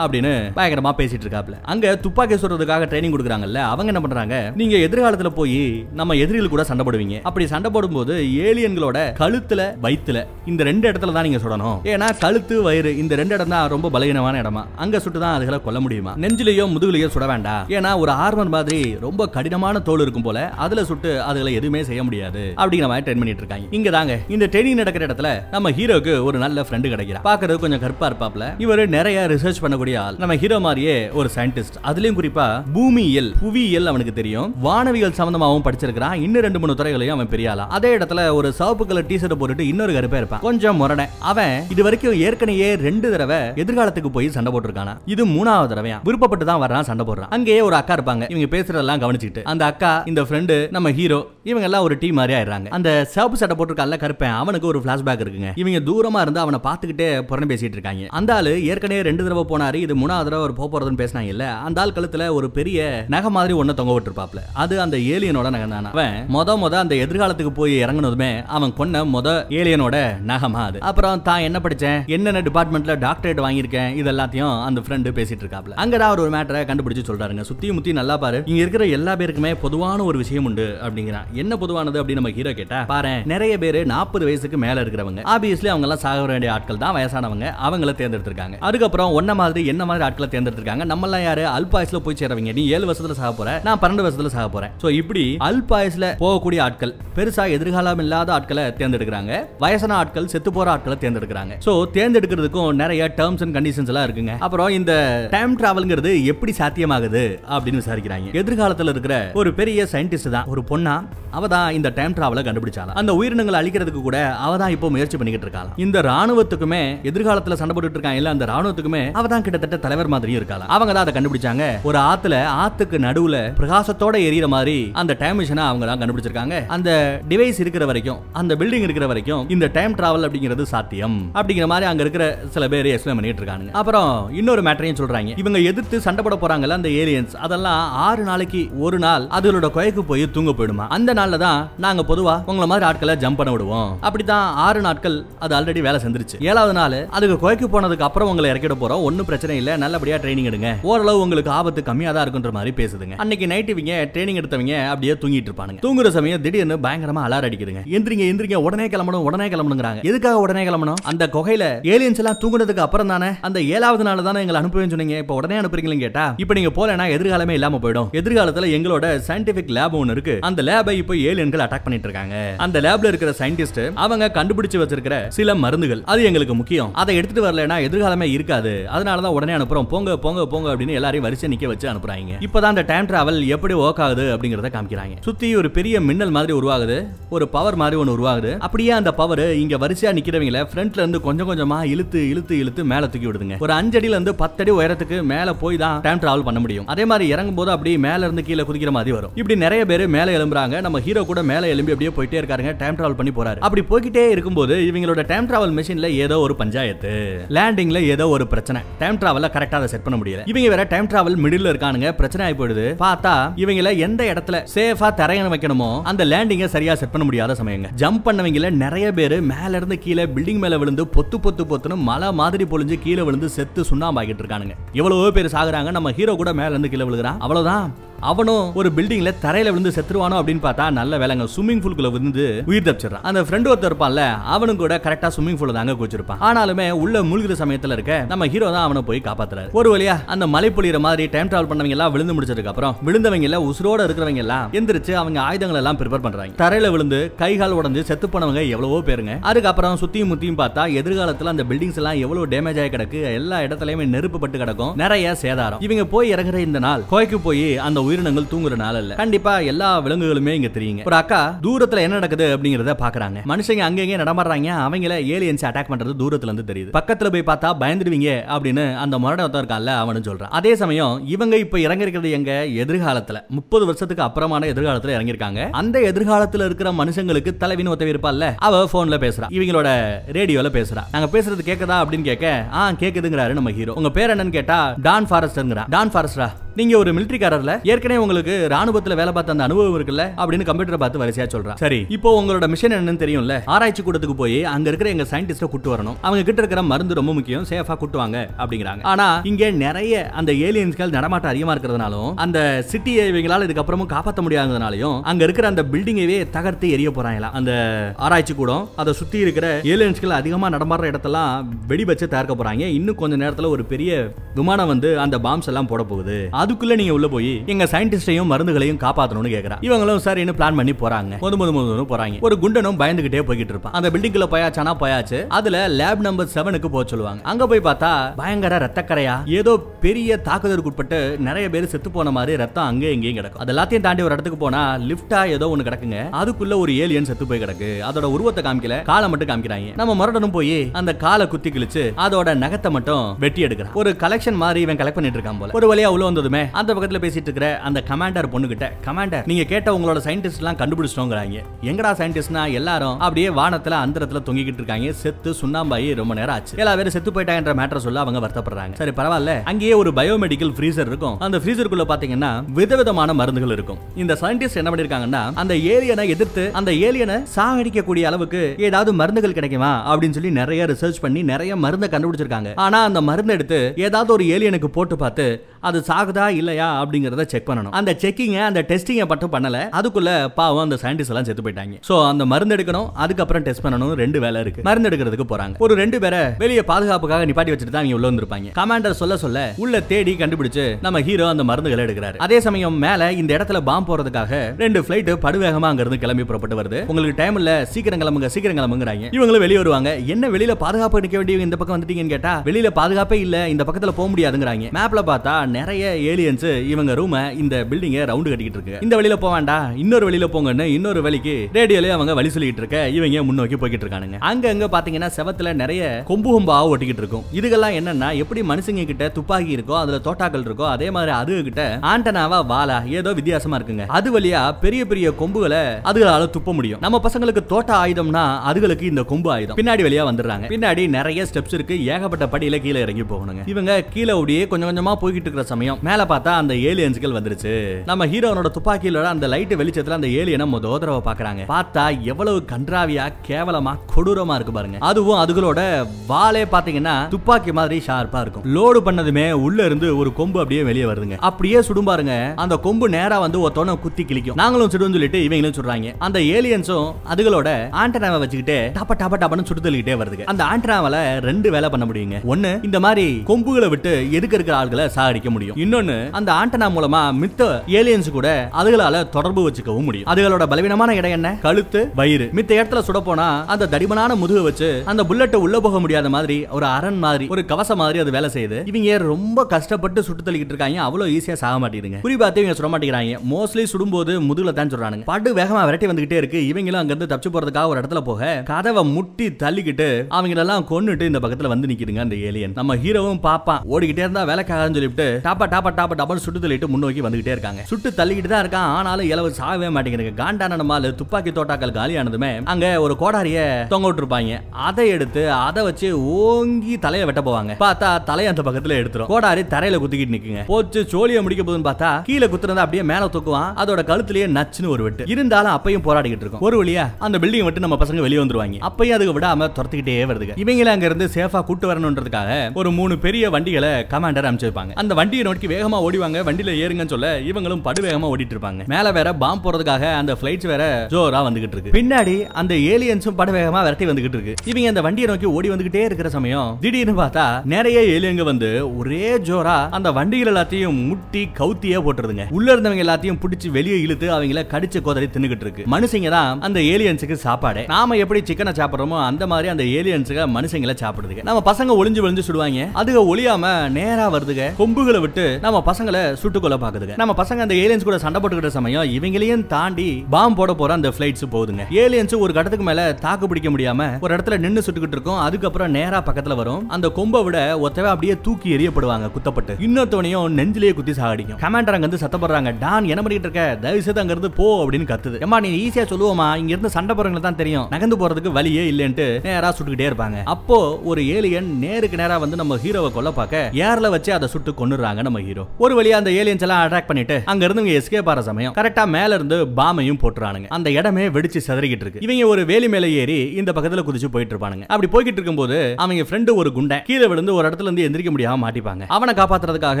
அப்படின்னு பயங்கரமா பேசிட்டு இருக்காப்ல அங்க துப்பாக்கி சுடுறதுக்காக ட்ரைனிங் கொடுக்குறாங்கல்ல அவங்க என்ன பண்றாங்க? நீங்க எதிர்காலத்துல போய் நம்ம எதிரிகள் கூட சண்டை போடுவீங்க. அப்படி சண்டை போடும்போது ஏலியன்களோட கழுத்துல வயித்துல இந்த ரெண்டு இடத்துல தான் நீங்க சுடணும். ஏன்னா கழுத்து வயிறு இந்த ரெண்டு இடம் தான் ரொம்ப பலவீனமான இடமா. அங்க சுட்டு தான் அதுகளை கொல்ல முடியுமா? நெஞ்சிலேயோ முதுகுலையோ சுட வேண்டாம். ஏன்னா ஒரு ஆர்மர் மாதிரி ரொம்ப கடினமான தோல் இருக்கும் போல அதுல சுட்டு அதுகளை எதுவுமே செய்ய முடியாது அப்படிங்கிற மாதிரி ட்ரெயின் பண்ணிட்டு இருக்காங்க இங்க தாங்க இந்த ட்ரெயினிங் நடக்கிற இடத்துல நம்ம ஹீரோக்கு ஒரு நல்ல ஃப்ரெண்டு கிடைக்கிறா. பாக்குறது கொஞ்சம் கருப்பா இருப்பாப்ல. இவர் நிறைய ரிசர்ச் பண்ணக்கூடிய ஆள் நம்ம ஹீரோ மாதிரியே ஒரு சயின்டிஸ்ட் அதுலயும் குறிப்பா பூமியியல் புவியியல் அவனுக்கு தெரியும். வானவியல் சம்பந்தமாவும் படிச்சிருக்கான் இன்னும் ரெண்டு மூணு துறைகளையும் அவன் பெரிய ஆளா. அதே இடத்துல ஒரு சிவப்பு கலர் டிஷர்ட் போட்டுட்டு இன்னொரு கருப்பா இருப்பான். கொஞ்சம் முரணை. அவன் இது வரைக்கும் ஏற்கனவே ரெண்டு தடவை எதிர்காலத்துக்கு போய் சண்டை போட்டிருக்கானா? இது மூணாவது தடவையா? விருப்பப்பட்டு தான் வர்றான் சண்டை போடுறான். அங்கேயே ஒரு அக்கா இருப்பாங்க. இவங்க பேசுறதெல்லாம் கவனிச்சுட்டு அந்த அக்கா இந்த ஃப்ரெண்டு நம்ம ஹீரோ இவங்க எல்லாம் ஒரு டீம் மாதிரி ஆயிடுறாங்க. அந்த சிவப்பு சட்டை போட்டிருக்கால கருப்பேன் அவனுக்கு ஒரு பிளாஷ்பேக் இருக்குங்க. இவங்க தூரமா இருந்து அவனை பார்த்துக்கிட்டே புறணு பேசிட்டு இருக்காங்க. அந்த ஆளு ஏற்கனவே ரெண்டு தடவை போனாரு. இது மூணாவது தடவை ஒரு போறதுன்னு பேசினாங்க இல்ல அந்த ஆள் கழுத்துல ஒரு பெரிய நகை மாதிரி ஒண்ணு தொங்க விட்டுருப்பாப்ல. அது அந்த ஏலியனோட நகை தானே? அவன் மொத மொத அந்த எதிர்காலத்துக்கு போய் இறங்குனதுமே அவன் கொன்ன மொத ஏலியனோட நகமா அது. அப்புறம் தான் என்ன படிச்சேன்? என்னென்ன டிபார்ட்மெண்ட்ல டாக்டரேட் வாங்கியிருக்கேன்? இது எல்லாத்தையும் அந்த ஃப்ரெண்டு பேசிட்டு இருக்காப்ல. அங்கதான் அவர் ஒரு மேட்டரை கண்டுபிடிச்சு சொல்றாருங்க. சுத்தி முத்தி நல்லா பாரு. இங்க இருக்கிற எல்லா பேருக்குமே பொதுவான ஒரு விஷயம் உண்டு அப்படிங்கிறான். என்ன பொதுவானது அப்படின்னு நம்ம ஹீரோ கேட்டா பாரு நிறைய பேர் நாற்பது வயசுக்கு மேல இருக்கிறவங்க. ஆப்வியஸ்லி அவங்க எல்லாம் சாக வேண்டிய ஆட்கள் தான் வயசானவங்க. அவங்கள தேர்ந்தெடுத்திருக்காங்க. அதுக்கப்புறம் ஒன்ன மாதிரி என்ன மாதிரி ஆட்களை தேர்ந்தெடுத்திருக்காங்க? நம்ம எல்லாம் யாரு அல்பாயஸ்ல போய் சேரவங்க. நீ ஏழு வருஷத்துல சாக போற நான் பன்னெண்டு வருஷத்துல சாக போறேன். சோ இப்படி அல்பாயஸ்ல போகக்கூடிய ஆட்கள் பெருசா எதிர்காலம் இல்லாத ஆட்களை தேர்ந்தெடுக்கிறாங்க. வயசான ஆட்கள் செத்து போற ஆட்களை தேர்ந்தெடுக்கிறாங்க. சோ தேர்ந்தெடுக்கிறதுக்கும் நிறைய டேர்ம்ஸ் அண்ட் கண்டிஷன்ஸ் எல்லாம் இருக்குங்க. அப்புறம் இந்த டைம் டிராவல்ங்கிறது எப்படி சாத்தியமாகுது அப்படின்னு விசாரிக்கிறாங்க. எதிர்காலத்துல இருக்கிற ஒரு பெரிய சயின்டிஸ்ட் தான் ஒரு பொண்ணா அவ தான் இந்த டைம் டிராவலை கண்டுபிடிச்சாலும் அந்த உயிரினங்களை அழிக்கிறதுக்கு கூட அவ தான் இப்போ முயற்சி பண்ணிக்கிட்டு இருக்காங்க இந்த ராணுவத்துக்குமே எதிர்காலத்துல சண்டை போட்டுட்டு இருக்காங்க இல்ல அந்த ராணுவத்துக்குமே அவ தான் கிட்டத்தட்ட தலைவர் மாதிரியும் இருக்காளாம் அவங்க தான் அதை கண்டுபிடிச்சாங்க. ஒரு ஆத்துல ஆத்துக்கு நடுவுல பிரகாசத்தோட எரியற மாதிரி அந்த டைம் மிஷினை அவங்க தான் கண்டுபிடிச்சிருக்காங்க. அந்த டிவைஸ் இருக்கிற வரைக்கும் அந்த பில்டிங் இருக்கிற வரைக்கும் இந்த டைம் டிராவல் அப்படிங்கிறது சாத்தியம். அப்படிங்கிற மாதிரி அங்க இருக்கிற சில பேர் எக்ஸ்பிளைன் பண்ணிட்டு இருக்காங்க அப்புறம் இன்னொரு மேட்டரையும் சொல்றாங்க. இவங்க எதிர்த்து சண்டை போட போறாங்கல்ல அந்த ஏலியன்ஸ் அதெல்லாம் ஆறு நாளைக்கு ஒரு நாள் அதுகளோட கொயக்கு போய் தூங்க போயிடுமா? அந்த நாள்ல தான் நாங்க பொதுவா உங்களை மாதிரி ஆட்களை ஜம்ப் பண்ண விடுவோம். அப்படித்தான் ஆறு நாட்கள் அது ஆல்ரெடி வேலை செஞ்சிருச்சு. ஏழாவது நாள் அதுக்கு கொயக்கு போனதுக்கு அப்புறம் உங்களை இறக்கிட போறோம். ஒன்னும் பிரச்சனை இல்ல நல்லபடியா ட்ரைனிங் எடுங்க. ஓரளவு உங்களுக்கு ஆபத்து கம்மியா தான் இருக்குன்ற மாதிரி பேசுதுங்க. அன்னைக்கு நைட் இவங்க ட்ரைனிங் எடுத்தவங்க அப்படியே தூங்கிட்டு இருப்பாங்க தூங்குற சமயம் திடீர்னு பயங்கரமா அலார் அடிக்குதுங்க. எந்திரிங்க எந்திரிங்க உடனே கிளம்பணும் உடனே கிளம்பணுங்கிறாங்க. எதுக்காக உடனே கிளம்பணும்? அந்த குகையில ஏலியன்ஸ் எல்லாம் தூங்குனதுக்கு அப்புறம் தானே? அந்த ஏழாவது நாள் தானே எங்களை அனுப்புவேன்னு சொன்னீங்க. இப்ப உடனே அனுப்புறீங்களேன்னு கேட்டா இப்ப நீங்க போலனா எதிர்காலமே இல்லாம போயிடும். எதிர்காலத்துல எங்களோட சயின்டிபிக் லேப் ஒன்னு இருக்கு. அந்த லேபை இப்போ ஏலியன்கள் அட்டாக் பண்ணிட்டு இருக்காங்க. அந்த லேப்ல இருக்கிற சயின்டிஸ்ட் அவங்க கண்டுபிடிச்சு வச்சிருக்கிற சில மருந்துகள். அது எங்களுக்கு முக்கியம். அதை எடுத்துட்டு வரலனா எதிர்காலமே இருக்காது. அதனாலதான் உடனே அனுப்புறோம். போங்க போங்க போங்க அப்படின்னு எல்லாரையும் வரிசை நிக்க வச்சு அனுப்புறாங்க. இப்பதான் அந்த டைம் டிராவல் எப்படி ஒர்க் ஆகுது அப்படிங்கறத காமிக்கிறாங்க. சுத்தி ஒரு பெரிய மின்னல் மாதிரி உருவாகுது. ஒரு பவர் மாதிரி ஒன்று உருவாகுது. அப்படியே அந்த பவர் இங்க வரிசையா நிக்கிறவங்கள ஃப்ரண்ட்ல இருந்து கொஞ்சம் கொஞ்சமா இழுத்து இழுத்து இழுத்து மேல தூக்கி விடுதுங்க. ஒரு அஞ்சு அடியில இருந்து பத்து அடி உயரத்துக்கு மேல போய் தான் டைம் டிராவல் பண்ண முடியும். அதே மாதிரி இறங்கும் போது அப்படியே மேல இருந்து கீழே குதிக்கிற மாதிரி வரும். இப்படி நிறைய பேர் மேல எழும்புறாங்க. நம்ம ஹீரோ கூட மேல எழும்பி அப்படியே போயிட்டே இருக்காருங்க டைம் டிராவல் பண்ணி போறாரு. அப்படி போய்கிட்டே இருக்கும்போது இவங்களோட டைம் டிராவல் மிஷின்ல ஏதோ ஒரு பஞ்சாயத்து. லேண்டிங்ல ஏதோ ஒரு பிரச்சனை. டைம் டிராவல கரெக்டா அதை செட் பண்ண முடியல. இவங்க வேற டைம் டிராவல் மிடில் இருக்கானுங்க. பிரச்சனை ஆகி போயிடுது. பார்த்தா இவங்கள எந்த இடத்துல சேஃபா தரையண வைக்கணுமோ அந்த லேண்டிங்க சரியா செட் பண்ண முடியாத சமயங்க. ஜம்ப் பண்ணவங்கள நிறைய பேர் மேல இருந்து கீழே பில்டிங் மேல விழுந்து பொத்து பொத்து பொத்துன்னு மலை மாதிரி பொழிஞ்சு கீழே விழுந்து செத்து சுண்ணாம்பாக்கிட்டு இருக்கானுங்க. எவ்வளவோ பேர் சாகுறாங்க. நம்ம ஹீரோ கூட மேல இருந்து கீழே விழுகிறான். அவ்வளவுதான். அவனும் ஒரு பில்டிங்ல தரையில விழுந்து செத்துருவானோ அப்படின்னு பார்த்தா நல்ல வேலைங்க ஸ்விம்மிங் பூலுக்குள்ள விழுந்து உயிர் தப்பிச்சிடறான். அந்த ஃப்ரெண்ட் ஒருத்தர் இருப்பான்ல அவனும் கூட கரெக்டா ஸ்விம்மிங் பூல தாங்க குச்சிருப்பான் ஆனாலுமே உள்ள மூழ்கிற சமயத்துல இருக்க நம்ம ஹீரோ தான் அவனை போய் காப்பாத்துறாரு. ஒரு வழியா அந்த மலை பொழியிற மாதிரி டைம் டிராவல் பண்ணவங்க எல்லாம் விழுந்து முடிச்சதுக்கு அப்புறம் விழுந்தவங்க எல்லாம் உசுரோட இருக்கிறவங்க எல்லாம் எந்திரிச்சு அவங்க ஆயுதங்கள் எல்லாம் ப்ரிப்பேர் பண்றாங்க. தரையில விழுந்து கை கால் உடஞ்சு செத்து போனவங்க எவ்வளவோ பேருங்க. அதுக்கப்புறம் சுத்தியும் முத்தியும் பார்த்தா எதிர்காலத்துல அந்த பில்டிங்ஸ் எல்லாம் எவ்வளவு டேமேஜ் ஆகி கிடக்கு எல்லா இடத்துலயுமே நெருப்பு பட்டு கிடக்கும் நிறைய சேதாரம். இவங்க போய் இறங்குற இந்த நாள் கோய்க்கு போய் அந்த உயிரினங்கள் தூங்குறனால இல்ல கண்டிப்பா எல்லா விலங்குகளுமே இங்க தெரியுங்க. ஒரு அக்கா தூரத்துல என்ன நடக்குது அப்படிங்கறத பாக்குறாங்க. மனுஷங்க அங்கங்க நடமாடுறாங்க. அவங்கள ஏலியன்ஸ் அட்டாக் பண்றது தூரத்துல இருந்து தெரியுது. பக்கத்துல போய் பார்த்தா பயந்துடுவீங்க அப்படின்னு அந்த முரட இருக்கால அவனு சொல்றான். அதே சமயம் இவங்க இப்ப இறங்கிருக்கிறது எங்க? எதிர்காலத்துல. முப்பது வருஷத்துக்கு அப்புறமான எதிர்காலத்துல இறங்கிருக்காங்க. அந்த எதிர்காலத்துல இருக்கிற மனுஷங்களுக்கு தலைவின் ஒருத்தவ இருப்பால அவ போன்ல பேசுறா. இவங்களோட ரேடியோல பேசுறா. நாங்க பேசுறது கேக்குதா அப்படின்னு கேட்க ஆ கேக்குதுங்கிறாரு நம்ம ஹீரோ உங்க பேர் என்னன்னு கேட்டா டான் ஃபாரஸ்டர்ங்கிறா டான் ஃபாரஸ்டரா? நீங்க ஒரு மிலிட்டரிக்காரர்ல ஏற்கனவே உங்களுக்கு ராணுவத்துல வேலை பார்த்த அந்த அனுபவம் இருக்குல்ல அப்படின்னு கம்ப்யூட்டர் பார்த்து வரிசையா சொல்றா. சரி. இப்போ உங்களோட மிஷன் என்னன்னு தெரியும்ல? ஆராய்ச்சி கூடத்துக்கு போய் அங்க இருக்கிற எங்க சயின்டிஸ்ட கூட்டு வரணும். அவங்க கிட்ட இருக்கிற மருந்து ரொம்ப முக்கியம் சேஃபா கூட்டு வாங்க அப்படிங்கிறாங்க. ஆனா இங்க நிறைய அந்த ஏலியன்ஸ்கள் நடமாட்டம் அதிகமா இருக்கிறதுனாலும் அந்த சிட்டியை இவங்களால இதுக்கப்புறமும் காப்பாற்ற முடியாததுனாலையும் அங்க இருக்கிற அந்த பில்டிங்கவே தகர்த்து எரிய போறாங்களாம். அந்த ஆராய்ச்சி கூடம் அதை சுத்தி இருக்கிற ஏலியன்ஸ்கள் அதிகமா நடமாடுற இடத்தெல்லாம் வெடி வச்சு தயாரிக்க போறாங்க. இன்னும் கொஞ்ச நேரத்துல ஒரு பெரிய விமானம் வந்து அந்த பாம்ஸ் எல்லாம் போட போகுது. அதுக்குள்ள நீங்க உள்ள போய் எங்க சயின்டிஸ்டையும் மருந்துகளையும் காப்பாத்தணும்னு கேக்குறா. இவங்களும் சரின்னு பிளான் பண்ணி போறாங்க? முது முது முது போறாங்க. ஒரு குண்டனும் பயந்துகிட்டே போய்கிட்டு இருப்பான். அந்த பில்டிங்ல போயாச்சானா போயாச்சு அதுல லேப் நம்பர் செவனுக்கு போக சொல்லுவாங்க. அங்க போய் பார்த்தா பயங்கர ரத்தக்கரையா ஏதோ பெரிய தாக்குதலுக்கு உட்பட்டு நிறைய பேர் செத்து போன மாதிரி ரத்தம் அங்கே எங்கேயும் கிடக்கும். அது எல்லாத்தையும் தாண்டி ஒரு இடத்துக்கு போனா லிப்டா ஏதோ ஒண்ணு கிடக்குங்க. அதுக்குள்ள ஒரு ஏலியன் செத்து போய் கிடக்கு. அதோட உருவத்தை காமிக்கல காலை மட்டும் காமிக்கிறாங்க. நம்ம மறுடனும் போய் அந்த காலை குத்தி கிழிச்சு அதோட நகத்தை மட்டும் வெட்டி எடுக்கிறான். ஒரு கலெக்ஷன் மாதிரி இவன் கலெக்ட் பண்ணிட்டு இருக்கான் போல. ஒரு வழியா உள்ள வந்ததுமே அந்த பக்கத்துல பேசிட்டு இருக்கிற அந்த கமாண்டர் பொண்ணு கிட்ட கமாண்டர் நீங்க கேட்ட உங்களோட சயின்டிஸ்ட் எல்லாம் கண்டுபிடிச்சிட்டோங்கிறாங்க. எங்கடா சயின்டிஸ்ட்னா எல்லாரும்? அப்படியே வானத்துல அந்தரத்துல தொங்கிக்கிட்டு இருக்காங்க. செத்து சுண்ணாம்பாயி ரொம்ப நேரம் ஆச்சு. எல்லா பேரும் செத்து போயிட்டாங்கன்ற மேட்டர் சொல்ல அவங்க வருத்தப்படுறாங்க. சரி பரவாயில்ல. அங்கேயே ஒரு பயோமெடிக்கல் ஃப்ரீசர் இருக்கும். அந்த ஃப்ரீசருக்குள்ள பாத்தீங்கன்னா விதவிதமான மருந்துகள் இருக்கும். இந்த சயின்டிஸ்ட் என்ன பண்ணிருக்காங்கன்னா அந்த ஏலியனை எதிர்த்து அந்த ஏலியனை சாகடிக்கக்கூடிய அளவுக்கு ஏதாவது மருந்துகள் கிடைக்குமா? அப்படின்னு சொல்லி நிறைய ரிசர்ச் பண்ணி நிறைய மருந்தை கண்டுபிடிச்சிருக்காங்க. ஆனா அந்த மருந்து எடுத்து ஏதாவது ஒரு ஏலியனுக்கு போட்டு பார்த்து அது சாகுத இல்லையா அப்படிங்கறத செக் பண்ணணும். அந்த செக்கிங்க அந்த டெஸ்டிங்கை மட்டும் பண்ணல. அதுக்குள்ள பாவம் அந்த சயின்டிஸ்ட் எல்லாம் செத்து போயிட்டாங்க. சோ அந்த மருந்து எடுக்கணும் அதுக்கப்புறம் டெஸ்ட் பண்ணணும் ரெண்டு வேலை இருக்கு. மருந்து எடுக்கிறதுக்கு போறாங்க. ஒரு ரெண்டு பேரை வெளியே பாதுகாப்புக்காக நிப்பாட்டி வச்சுட்டு தான் இங்க உள்ள வந்திருப்பாங்க. கமாண்டர் சொல்ல சொல்ல உள்ள தேடி கண்டுபிடிச்சு நம்ம ஹீரோ அந்த மருந்துகளை எடுக்கிறாரு. அதே சமயம் மேல இந்த இடத்துல பாம் போறதுக்காக ரெண்டு பிளைட் படுவேகமா அங்க இருந்து கிளம்பி புறப்பட்டு வருது. உங்களுக்கு டைம் இல்ல சீக்கிரம் கிளம்புங்க சீக்கிரம் கிளம்புங்கிறாங்க. இவங்களும் வெளியே வருவாங்க. என்ன வெளியில பாதுகாப்பு நிக்க வேண்டிய இந்த பக்கம் வந்துட்டீங்கன்னு கேட்டா வெளியில பாதுகாப்பே இல்ல இந்த பக்கத்துல போக முடியாதுங்கிறாங்க. மேப்ல பார்த்தா நிறைய ஏலியன்ஸ் இவங்க ரூம இந்த பில்டிங்க ரவுண்டு கட்டிக்கிட்டு இருக்கு. இந்த வழியில போக வேண்டாம். இன்னொரு வழியில போங்கன்னு இன்னொரு வழிக்கு ரேடியோலயே அவங்க வழி சொல்லிட்டு இருக்க இவங்க முன்னோக்கி போய்கிட்டு இருக்கானுங்க. அங்க அங்க பாத்தீங்கன்னா செவத்துல நிறைய கொம்பு கொம்பா ஒட்டிக்கிட்டு இருக்கும். இதுக்கெல்லாம் என்னன்னா எப்படி மனுஷங்க கிட்ட துப்பாக்கி இருக்கோ அதுல தோட்டாக்கள் இருக்கோ அதே மாதிரி அது கிட்ட ஆண்டனாவா வாலா ஏதோ வித்தியாசமா இருக்குங்க. அது வழியா பெரிய பெரிய கொம்புகளை அதுகளால துப்ப முடியும். நம்ம பசங்களுக்கு தோட்ட ஆயுதம்னா அதுகளுக்கு இந்த கொம்பு ஆயுதம். பின்னாடி வழியா வந்துடுறாங்க. பின்னாடி நிறைய ஸ்டெப்ஸ் இருக்கு. ஏகப்பட்ட படியில கீழே இறங்கி போகணுங்க. இவங்க கீழே ஓடியே கொஞ்சம் கொஞ்சமா போய்கிட்டு இருக்கிற சமயம் மேல பார்த்தா அந்த ஏலியன்ஸ்கள் வந்துருச்சு. நம்ம ஹீரோனோட துப்பாக்கியிலோட அந்த லைட் வெளிச்சத்துல அந்த ஏலியனை முத தடவை பாக்குறாங்க. பார்த்தா எவ்வளவு கன்றாவியா கேவலமா கொடூரமா இருக்கு பாருங்க. அதுவும் அதுகளோட வாலே பாத்தீங்கன்னா துப்பாக்கி மாதிரி ஷார்ப்பா இருக்கும். லோடு பண்ணதுமே உள்ள இருந்து ஒரு கொம்பு அப்படியே வெளியே வருதுங்க. அப்படியே சுடும் பாருங்க. அந்த கொம்பு நேரா வந்து ஒருத்தவன குத்தி கிழிக்கும். நாங்களும் சுடுன்னு சொல்லிட்டு இவங்களும் சொல்றாங்க அந்த ஏலியன்ஸும் அதுகளோட ஆண்டனாவை வச்சுக்கிட்டு டப்ப டப்ப டப்பன்னு சுட்டு தள்ளிக்கிட்டே வருதுங்க. அந்த ஆண்டனாவால ரெண்டு வேலை பண்ண முடியுங்க. ஒண்ணு இந்த மாதிரி கொம்புகளை விட்டு எதுக்கு இருக்கிற ஆள்களை சாகடிக்க முடியும். இன்னொன்னு அந்த ஆண்டனா மூலமா மித்த ஏலியன்ஸ் கூட அதுகளால தொடர்பு வச்சுக்கவும் முடியும். அதுகளோட பலவீனமான இடம் என்ன? கழுத்து வயிறு. மித்த இடத்துல சுட போனா அந்த தடிமனான முதுகு வச்சு அந்த புல்லட்டை உள்ள போக முடியாத மாதிரி ஒரு அரண் மாதிரி ஒரு கவசம் மாதிரி அது வேலை செய்யுது. இவங்க ரொம்ப கஷ்டப்பட்டு சுட்டு தள்ளிக்கிட்டு இருக்காங்க. அவ்வளவு ஈஸியா சாக மாட்டேங்குது குறி பார்த்து இவங்க சுட மாட்டேங்கிறாங்க. மோஸ்ட்லி சுடும்போது முதுகுல தான் சொல்றாங்க படு வேகமா விரட்டி வந்துகிட்டே இருக்கு. இவங்களும் அங்க இருந்து தப்பிச்சு போறதுக்காக ஒரு இடத்துல போக கதவை முட்டி தள்ளிக்கிட்டு அவங்க எல்லாம் கொன்னுட்டு இந்த பக்கத்துல வந்து நிக்குதுங்க அந்த ஏலியன் நம்ம ஹீரோவும் பாப்பான். ஓடிக்கிட்டே இருந்தா வேலைக்காகன்னு சொல்லிட்டு டாப்பா டாப்பா டாப்பா டபுள் சுட்டு தள்ளிட்டு முன்னோக்கி வந்துகிட்டே இருக்காங்க. சுட்டு தள்ளிக்கிட்டு தான் இருக்கான். ஆனாலும் இலவு சாகவே மாட்டேங்குது காண்டான நம்மால துப்பாக்கி தோட்டாக்கள் காலியானதுமே அங்க ஒரு கோடாரிய தொங்க விட்டுருப்பாங்க. அதை எடுத்து அதை வச்சு ஓங்கி தலையை வெட்ட போவாங்க. பார்த்தா தலையை அந்த பக்கத்துல எடுத்துரும். கோடாரி தரையில குத்திக்கிட்டு நிக்குங்க. போச்சு சோழியை முடிக்க போகுதுன்னு பார்த்தா கீழே குத்துறதா அப்படியே மேல தூக்குவான். அதோட கழுத்துலயே நச்சுன்னு ஒரு வெட்டு. இருந்தாலும் அப்பையும் போராடிக்கிட்டு இருக்கும். ஒரு வழியா அந்த பில்டிங் விட்டு நம்ம பசங்க வெளியே வந்துருவாங்க. அப்பையும் அதுக்கு விடாம துரத்துக்கிட்டே வருதுங்க. இவங்கள அங்க இருந்து சேஃபா கூட்டு வரணும்ன்றதுக்காக ஒரு மூணு பெரிய வண்டிகளை கமாண்டர் அமைச்சிருப்பாங்க அந்த வண்டியை நோக்கி வேகமா ஓடிவாங்க வண்டியில ஏறுங்கன்னு சொல்ல இவங்களும் படு வேகமா ஓடிட்டு இருப்பாங்க மேல வேற பாம்பு போறதுக்காக அந்த பிளைட்ஸ் வேற ஜோரா வந்துகிட்டு இருக்கு பின்னாடி அந்த ஏலியன்ஸும் படு வேகமா விரட்டி வந்துகிட்டு இருக்கு இவங்க அந்த வண்டியை நோக்கி ஓடி வந்துகிட்டே இருக்கிற சமயம் திடீர்னு பார்த்தா நிறைய ஏலியங்க வந்து ஒரே ஜோரா அந்த வண்டிகள் எல்லாத்தையும் முட்டி கவுத்தியே போட்டுருதுங்க. உள்ள இருந்தவங்க எல்லாத்தையும் பிடிச்சி வெளியே இழுத்து அவங்கள கடிச்சு கோதரி தின்னுகிட்டு இருக்கு மனுஷங்க தான் அந்த ஏலியன்ஸுக்கு சாப்பாடு. நாம எப்படி சிக்கனை சாப்பிடுறோமோ அந்த மாதிரி அந்த ஏலியன்ஸுக்கு மனுஷங்களை சாப்பிடுதுங்க. நம்ம பசங்க ஒளிஞ்சு ஒளிஞ்சு சுடுவாங்க. அதுக ஒளியாம நேரா வருதுங்க கொம்புகளை விட்டு நம்ம நம்ம பசங்களை சுட்டுக்கொள்ள பாக்குதுங்க நம்ம பசங்க அந்த ஏலியன்ஸ் கூட சண்டை போட்டுக்கிற சமயம் இவங்களையும் தாண்டி பாம் போட போற அந்த பிளைட்ஸ் போகுதுங்க. ஏலியன்ஸ் ஒரு கட்டத்துக்கு மேல தாக்கு பிடிக்க முடியாம ஒரு இடத்துல நின்னு சுட்டுக்கிட்டு இருக்கும். அதுக்கப்புறம் நேரா பக்கத்துல வரும். அந்த கொம்பை விட ஒத்தவ அப்படியே தூக்கி எறியப்படுவாங்க குத்தப்பட்டு. இன்னொருத்தவனையும் நெஞ்சிலேயே குத்தி சாகடிக்கும். கமாண்டர் அங்க இருந்து சத்தப்படுறாங்க டான் என்ன பண்ணிட்டு இருக்க? தயவு செய்து அங்க இருந்து போ அப்படின்னு கத்துது. ஏமா நீ ஈஸியா சொல்லுவோமா இங்க இருந்து சண்டை போறவங்களுக்கு தான் தெரியும். நகர்ந்து போறதுக்கு வழியே இல்லைன்ட்டு நேரா சுட்டுக்கிட்டே இருப்பாங்க. அப்போ ஒரு ஏலியன் நேருக்கு நேரா வந்து நம்ம ஹீரோவை கொல்ல பார்க்க ஏர்ல வச்சு அதை சுட்டு கொண்டுறாங்க நம்ம ஹீரோ ஒரு வழியா அந்த ஏலியன்ஸ் எல்லாம் அட்டாக் பண்ணிட்டு அங்க இருந்து எஸ்கேப் ஆற சமயம் கரெக்டா மேல இருந்து பாமையும் போட்டுறானுங்க. அந்த இடமே வெடிச்சு சிதறிக்கிட்டு இருக்கு. இவங்க ஒரு வேலி மேல ஏறி இந்த பக்கத்துல குதிச்சு போயிட்டு இருப்பானுங்க. அப்படி போய்கிட்டு இருக்கும்போது அவங்க ஃப்ரெண்டு ஒரு குண்டை கீழே விழுந்து ஒரு இடத்துல இருந்து எந்திரிக்க முடியாம மாட்டிப்பாங்க. அவனை காப்பாத்துறதுக்காக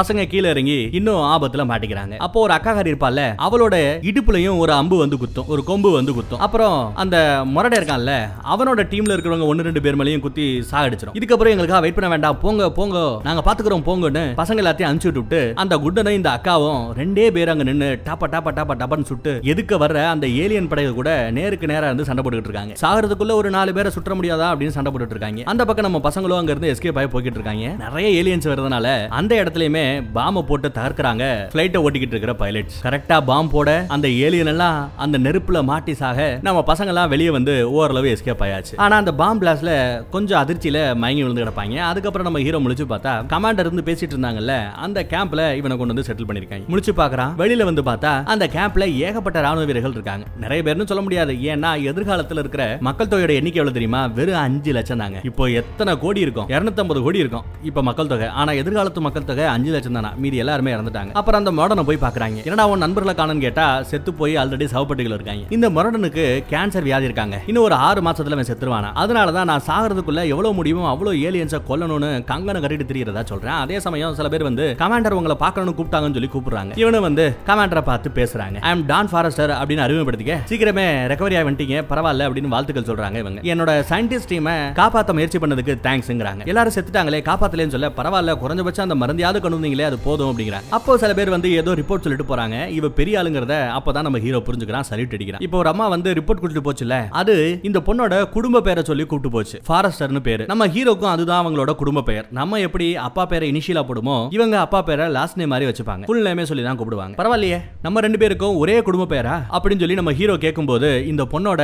பசங்க கீழே இறங்கி இன்னும் ஆபத்துல மாட்டிக்கிறாங்க. அப்போ ஒரு அக்காகாரி இருப்பால அவளோட இடுப்புலயும் ஒரு அம்பு வந்து குத்தும் ஒரு கொம்பு வந்து குத்தும். அப்புறம் அந்த முரடை இருக்கான்ல அவனோட டீம்ல இருக்கிறவங்க ஒன்னு ரெண்டு பேர் மேலையும் குத்தி சாகடிச்சிடும் இதுக்கப்புறம் எங்களுக்காக வெயிட் பண்ண வேண்டாம் போங்க போங்க நாங்க பாத்துக்கிறோம் போங்கன்னு பசங்க எல்லாத்தையும் அனுப்பிச்சு விட்டு அந்த குண்டனும் இந்த அக்காவும் ரெண்டே பேர் அங்க நின்னு டாப்பா டாப்பா டாப்பா டப்பான்னு சுட்டு எதுக்கு வர்ற அந்த ஏலியன் படைகள் கூட நேருக்கு நேரா இருந்து சண்டை போட்டுட்டு இருக்காங்க. சாகிறதுக்குள்ள ஒரு நாலு பேரை சுற்ற முடியாதா அப்படின்னு சண்டை போட்டுட்டு இருக்காங்க. அந்த பக்கம் நம்ம பசங்களும் அங்க இருந்து எஸ்கேப் ஆகி போய்கிட்டு இருக்காங்க. நிறைய ஏலியன்ஸ் வரதுனால அந்த இடத்துலயுமே பாம்ப போட்டு தகர்க்கிறாங்க பிளைட்டை ஓட்டிக்கிட்டு இருக்கிற பைலட்ஸ் கரெக்டா பாம் போட அந்த ஏலியன் எல்லாம் அந்த நெருப்புல மாட்டி சாக நம்ம பசங்க எல்லாம் வெளியே வந்து ஓரளவு எஸ்கேப் ஆயாச்சு. ஆனா அந்த பாம் பிளாஸ்ட்ல கொஞ்சம் அதிர்ச்சியில மயங்கி விழுந்து கிடப்பாங்க. அதுக்கப்புறம் நம்ம ஹீரோ முழிச்சு பார்த்தா கமாண்டர் இருந்து பேசிட்டு இருந்தாங்கல்ல அந்த கேம்ப்ல இவனை கொண்டு வந்து செட்டில் பண்ணிருக்காங்க. முடிச்சு பாக்குறான் வெளியில வந்து பார்த்தா அந்த கேம்ப்ல ஏகப்பட்ட ராணுவ வீரர்கள் இருக்காங்க. நிறைய பேர்னு சொல்ல முடியாது. ஏன்னா எதிர்காலத்துல இருக்கிற மக்கள் தொகையோட எண்ணிக்கை எவ்வளவு தெரியுமா? வெறும் அஞ்சு லட்சம் தாங்க. இப்போ எத்தனை கோடி இருக்கும்? 250 கோடி இருக்கும். இப்போ மக்கள் தொகை. ஆனா எதிர்காலத்து மக்கள் தொகை அஞ்சு லட்சம் தானா? மீதி எல்லாருமே இறந்துட்டாங்க. அப்புறம் அந்த மொரடனை போய் பாக்குறாங்க என்னடா உன் நண்பர்களை காணும் கேட்டா செத்து போய் ஆல்ரெடி சவப்பட்டுகள் இருக்காங்க. இந்த மரடனுக்கு கேன்சர் வியாதி இருக்காங்க. இன்னும் ஒரு ஆறு மாசத்துல அவன் செத்துருவானா? அதனால தான் நான் சாகிறதுக்குள்ள எவ்வளவு முடியுமோ அவ்வளவு ஏலியன்ஸை கொல்லணும்னு கங்கனை கட்டிட்டு தெரியறதா சொல்றேன். அதே சமயம் சில பேர் வந்து கமாண்டர் உங்களை பார்க்கணும்னு கூப்பிட்டாங்கன்னு சொல்லி கூப்பிடுறாங்க. இவனு வந்து கமாண்டரை பார்த்து பேசுறாங்க. ஐ எம் டான் ஃபாரஸ்டர் அப்படின்னு அறிமுகப்படுத்திக்க. சீக்கிரமே ரெக்கவரி ஆகி வந்துட்டீங்க. பரவாயில்ல அப்படின்னு வாழ்த்துக்கள் சொல்றாங்க இவங்க. என்னோட சயின்டிஸ்ட் டீமை காப்பாற்ற முயற்சி பண்ணதுக்கு தேங்க்ஸ்ங்கிறாங்க எல்லாரும் செத்துட்டாங்களே காப்பாத்தலேன்னு சொல்ல பரவாயில்ல குறைஞ்சபட்சம் அந்த மருந்தையாவது கொண்டு வந்தீங்களே அது போதும் அப்படிங்கிறாங்க. அப்போ சில பேர் வந்து ஏதோ ரிப்போர்ட் சொல்லிட்டு போறாங்க. இவ பெரிய ஆளுங்கிறத அப்பதான் நம்ம ஹீரோ புரிஞ்சுக்கிறான் சல்யூட் அடிக்கிறான். இப்போ ஒரு அம்மா வந்து ரிப்போர்ட் கொடுத்துட்டு போச்சுல அது இந்த பொண்ணோட குடும்ப பேரை சொல்லி கூப்பிட்டு போச்சு. ஃபாரஸ்டர்னு பேரு. நம்ம ஹீரோக்கும் அதுதான் அவங்களோட குடும்ப பெயர். நம்ம எப்படி அப்பா பேரை இனிஷியலா போடுமோ இவங்க அப்பா பேரை லாஸ்ட் நேம் மாதிரி வச்சுப்பாங்க. ஃபுல் நேமே சொல்லி தான் கூப்பிடுவாங்க. பரவாயில்லையே. நம்ம ரெண்டு பேருக்கும் ஒரே குடும்ப பேரா? அப்படின்னு சொல்லி நம்ம ஹீரோ கேட்கும்போது இந்த பொண்ணோட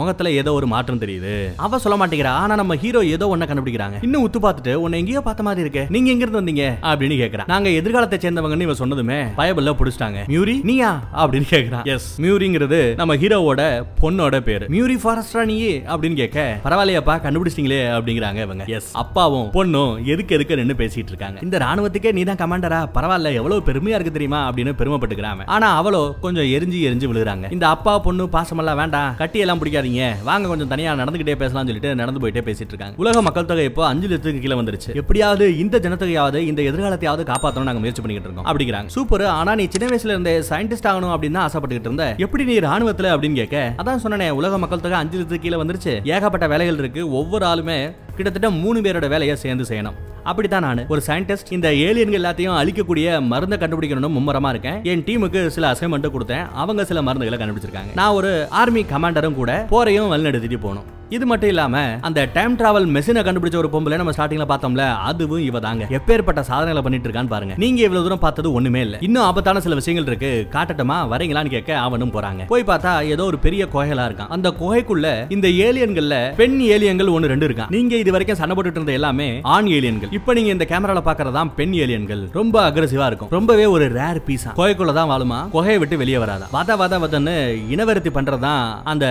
முகத்துல ஏதோ ஒரு மாற்றம் தெரியுது. அவ சொல்ல மாட்டேங்கிறா. ஆனா நம்ம ஹீரோ ஏதோ ஒன்ன கண்டுபிடிக்கிறாங்க. இன்னும் உத்து பார்த்துட்டு உன்னை எங்கேயோ பார்த்த மாதிரி இருக்கு. நீங்க எங்க இருந்து வந்தீங்க? அப்படின்னு கேக்குறா. நாங்க எதிர்காலத்தை சேர்ந்தவங்கன்னு இவ சொன்னதுமே பயபல்ல புடிச்சிட்டாங்க. மியூரி நீயா? அப்படின்னு கேக்குறான் எஸ் மியூரிங்கிறது நம்ம ஹீரோவோட பொண்ணோட பேரு. மியூரி ஃபாரஸ்டா நீயே? அப்படின்னு கேட்க பரவாயில்லையாப்பா கண்டுபிடிச்சிட்டீங்களே அப்படிங்கிறாங்க இவங்க. எஸ் அப்பாவும் பொண்ணும் எதுக்கு எதுக்கு நின்னு பேசிட்டு இருக்காங்க. இந்த ராணுவத்துக்கே நீ தான் கமாண்டரா பரவாயில்ல எவ்வளவு பெருமையா இருக்கு தெரியுமா? அப்படின்னு பெருமைப்பட்டுக்கிறாங்க ஆனா அவளோ கொஞ்சம் எரிஞ்சு எரிஞ்சு விழுகிறாங்க. இந்த அப்பா பொண்ணு பாசமெல்லாம் வேண்டாம். கட்டி எல்லாம் பிடிக்காதீங்க. வாங்க கொஞ்சம் தனியா நடந்துகிட்டே பேசலாம்னு சொல்லிட்டு நடந்து போயிட்டே பேசிட்டு இருக்காங்க. உலக மக்கள் தொகை இப்போ அஞ்சு லட்சத்துக்கு கீழே வந்துருச்சு. எப்படியாவது இந்த ஜனத்தொகையாவது இந்த எதிர்காலத்தையாவது காப்பாற்றணும் நாங்க முயற்சி பண்ணிக்கிட்டு இருக்கோம். அப்படிங்கிறாங்க. சூப்பர். ஆனா நீ சின்ன வயசுல இருந்தே சயின்டிஸ்ட் ஆகணும் அப்படின்னு தான் ஆசைப்பட்டுக்கிட்டு இருந்த. எப்படி நீ ராணுவத்துல அப்படின்னு கேட்க அதான் சொன்னனே உலக மக்கள் தொகை அஞ்சு லட்சத்துக்கு கீழே வந்துருச்சு. ஏகப்பட்ட வேலைகள் இருக்கு. ஒவ்வொரு ஆளுமே கிட்டத்தட்ட மூணு பேரோட வேலையை சேர்ந்து செய்யணும். அப்படித்தான் நான். ஒரு சயின்டிஸ்ட் இந்த ஏலியன்கள் எல்லாத்தையும் அழிக்கக்கூடிய மருந்தை கண்டுபிடிக்கணும்னு மும்மரமா இருக்கேன். என் டீமுக்கு சில அசைன்மெண்ட் கொடுத்தேன். அவங்க சில மருந்துகளை கண்டுபிடிச்சிருக்காங்க. நான் ஒரு ஆர்மி கமாண்டரும் கூட போரையும் வழிநடத்திட்டு போகணும். இது மட்டும் இல்லாம அந்த டைம் டிராவல் மெஷினை கண்டுபிடிச்ச ஒரு பொம்பளை நம்ம ஸ்டார்டிங்ல பார்த்தோம்ல அதுவும் இவ தாங்க எப்பேற்பட்ட சாதனைகளை பண்ணிட்டு இருக்கான்னு பாருங்க. நீங்க இவ்வளவு தூரம் பார்த்தது ஒண்ணுமே இல்ல. இன்னும் ஆபத்தான சில விஷயங்கள் இருக்கு. காட்டட்டுமா? வரீங்களான்னு கேட்க அவனும் போறாங்க. போய் பார்த்தா ஏதோ ஒரு பெரிய குகைகளா இருக்கான். அந்த குகைக்குள்ள இந்த ஏலியன்கள்ல பெண் ஏலியன்கள் ஒன்னு ரெண்டு இருக்கான். நீங்க இது வரைக்கும் சண்டை போட்டுட்டு இருந்த எல்லாமே ஆண் ஏலியன்கள். இப்போ நீங்க இந்த கேமரால பாக்குறதா பெண் ஏலியன்கள். ரொம்ப அக்ரெசிவா இருக்கும். ரொம்பவே ஒரு ரேர் பீஸா குகைக்குள்ள தான் வாழுமா? குகையை விட்டு வெளியே வராதா? வத வத வதன்னு இனவருத்தி பண்றதுதான் அந்த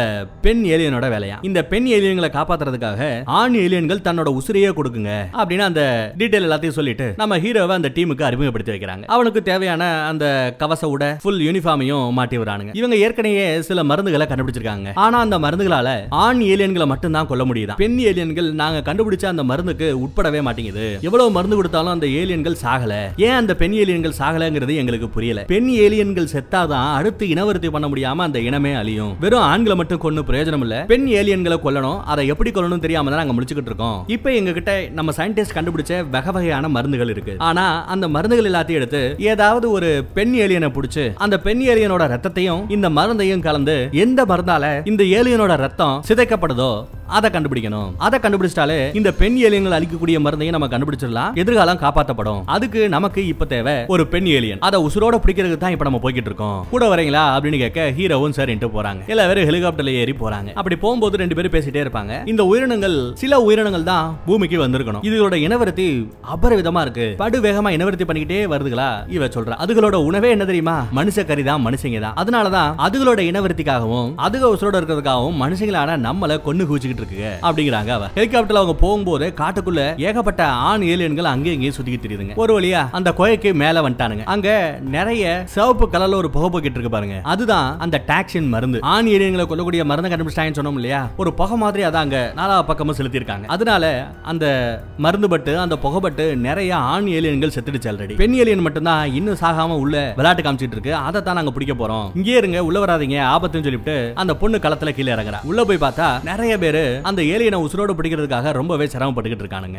பெண் ஏலியனோட வேலையா? இந்த பெண் ஏலியன்களை காப்பாத்துறதுக்காக ஆண் ஏலியன்கள் தன்னோட உசிரியே கொடுக்குங்க அப்படின்னு அந்த டீட்டெயில் எல்லாத்தையும் சொல்லிட்டு நம்ம ஹீரோவை அந்த டீமுக்கு அறிமுகப்படுத்தி வைக்கிறாங்க. அவனுக்கு தேவையான அந்த கவச உட ஃபுல் யூனிஃபார்மையும் மாட்டி வரானுங்க இவங்க ஏற்கனவே சில மருந்துகளை கண்டுபிடிச்சிருக்காங்க. ஆனா அந்த மருந்துகளால ஆண் ஏலியன்களை மட்டும்தான் கொல்ல முடியுது? பெண் ஏலியன்கள் நாங்க கண்டுபிடிச்ச அந்த மருந்துக்கு உட்படவே மாட்டேங்குது. எவ்வளவு மருந்து கொடுத்தாலும் அந்த ஏலியன்கள் சாகல. ஏன் அந்த பெண் ஏலியன்கள் சாகலங்கிறது எங்களுக்கு புரியல. பெண் ஏலியன்கள் செத்தாதான் அடுத்து இனவருத்தி பண்ண முடியாம அந்த இனமே அழியும். வெறும் ஆண்களை மட்டும் கொண்டு பிரயோஜனம் இல்ல. பெண் ஏலியன்களை கொல்ல கொல்லணும். அதை எப்படி கொல்லணும் தெரியாம தான் நாங்க முடிச்சுக்கிட்டு இருக்கோம். இப்போ எங்க கிட்ட நம்ம சயின்டிஸ்ட் கண்டுபிடிச்ச வகை வகையான மருந்துகள் இருக்கு. ஆனா அந்த மருந்துகள் எல்லாத்தையும் எடுத்து ஏதாவது ஒரு பெண் ஏலியனை பிடிச்சு அந்த பெண் ஏலியனோட ரத்தத்தையும் இந்த மருந்தையும் கலந்து எந்த மருந்தால இந்த ஏலியனோட ரத்தம் சிதைக்கப்படுதோ அதை கண்டுபிடிக்கணும். அதை கண்டுபிடிச்சிட்டாலே இந்த பெண் ஏலியன்கள் அழிக்கக்கூடிய மருந்தையும் நம்ம கண்டுபிடிச்சிடலாம். எதிர்காலம் காப்பாற்றப்படும் அதுக்கு நமக்கு இப்ப தேவை ஒரு பெண் ஏலியன் அதை உசுரோட பிடிக்கிறதுக்கு தான் இப்ப நம்ம போய்கிட்டு இருக்கோம். கூட வரீங்களா அப்படின்னு கேட்க ஹீரோவும் சரின்ட்டு போறாங்க. எல்லாரும் ஹெலிகாப்டர்ல ஏறி போறாங்க. அப்படி போகும்போது ரெண்டு பேரும் பேசி பேசிட்டே இருப்பாங்க. இந்த உயிரினங்கள் சில உயிரினங்கள் தான் பூமிக்கு வந்திருக்கணும். இதுகளோட இனவரத்தி அபரவிதமா இருக்கு. படு வேகமா இனவரத்தி பண்ணிக்கிட்டே வருதுகளா? இவ சொல்ற. அதுகளோட உணவே என்ன தெரியுமா? மனுஷ கறி தான் மனுஷங்க தான். அதனாலதான் அதுகளோட இனவரத்திக்காகவும் அதுக உசுரோட இருக்கிறதுக்காகவும் மனுஷங்களான நம்மள கொன்னு கூச்சிக்கிட்டு இருக்கு அப்படிங்கிறாங்க அவ. ஹெலிகாப்டர்ல அவங்க போகும்போது காட்டுக்குள்ள ஏகப்பட்ட ஆண் ஏலியன்கள் அங்கேயும் இங்கேயும் சுத்திக்கிட்டு தெரியுதுங்க. ஒரு வழியா அந்த கோயக்கு மேல வந்துட்டானுங்க. அங்க நிறைய சிவப்பு கலர்ல ஒரு புகை போக்கிட்டு இருக்கு பாருங்க. அதுதான் அந்த டாக்ஸின் மருந்து. ஆண் ஏலியன்களை கொல்லக்கூடிய மருந்து கண்டுபிடிச்சாங்கன்னு சொன்னோம் இல்லையா? ஒரு புகை புகை மாதிரி அதான் அங்கே நாலா பக்கமும் செலுத்தியிருக்காங்க. அதனால அந்த மருந்து பட்டு அந்த புகைப்பட்டு நிறைய ஆண் ஏலியன்கள் செத்துடுச்சு ஆல்ரெடி பெண் ஏலியன் மட்டும்தான் இன்னும் சாகாம உள்ள விளையாட்டு காமிச்சிட்டு இருக்கு. அதை தான் நாங்க பிடிக்க போறோம். இங்கே இருங்க உள்ள வராதீங்க ஆபத்துன்னு சொல்லிட்டு அந்த பொண்ணு களத்துல கீழே இறங்குறா. உள்ள போய் பார்த்தா நிறைய பேர் அந்த ஏலியனை உசுரோடு பிடிக்கிறதுக்காக ரொம்பவே சிரமப்பட்டுக்கிட்டு இருக்கானுங்க.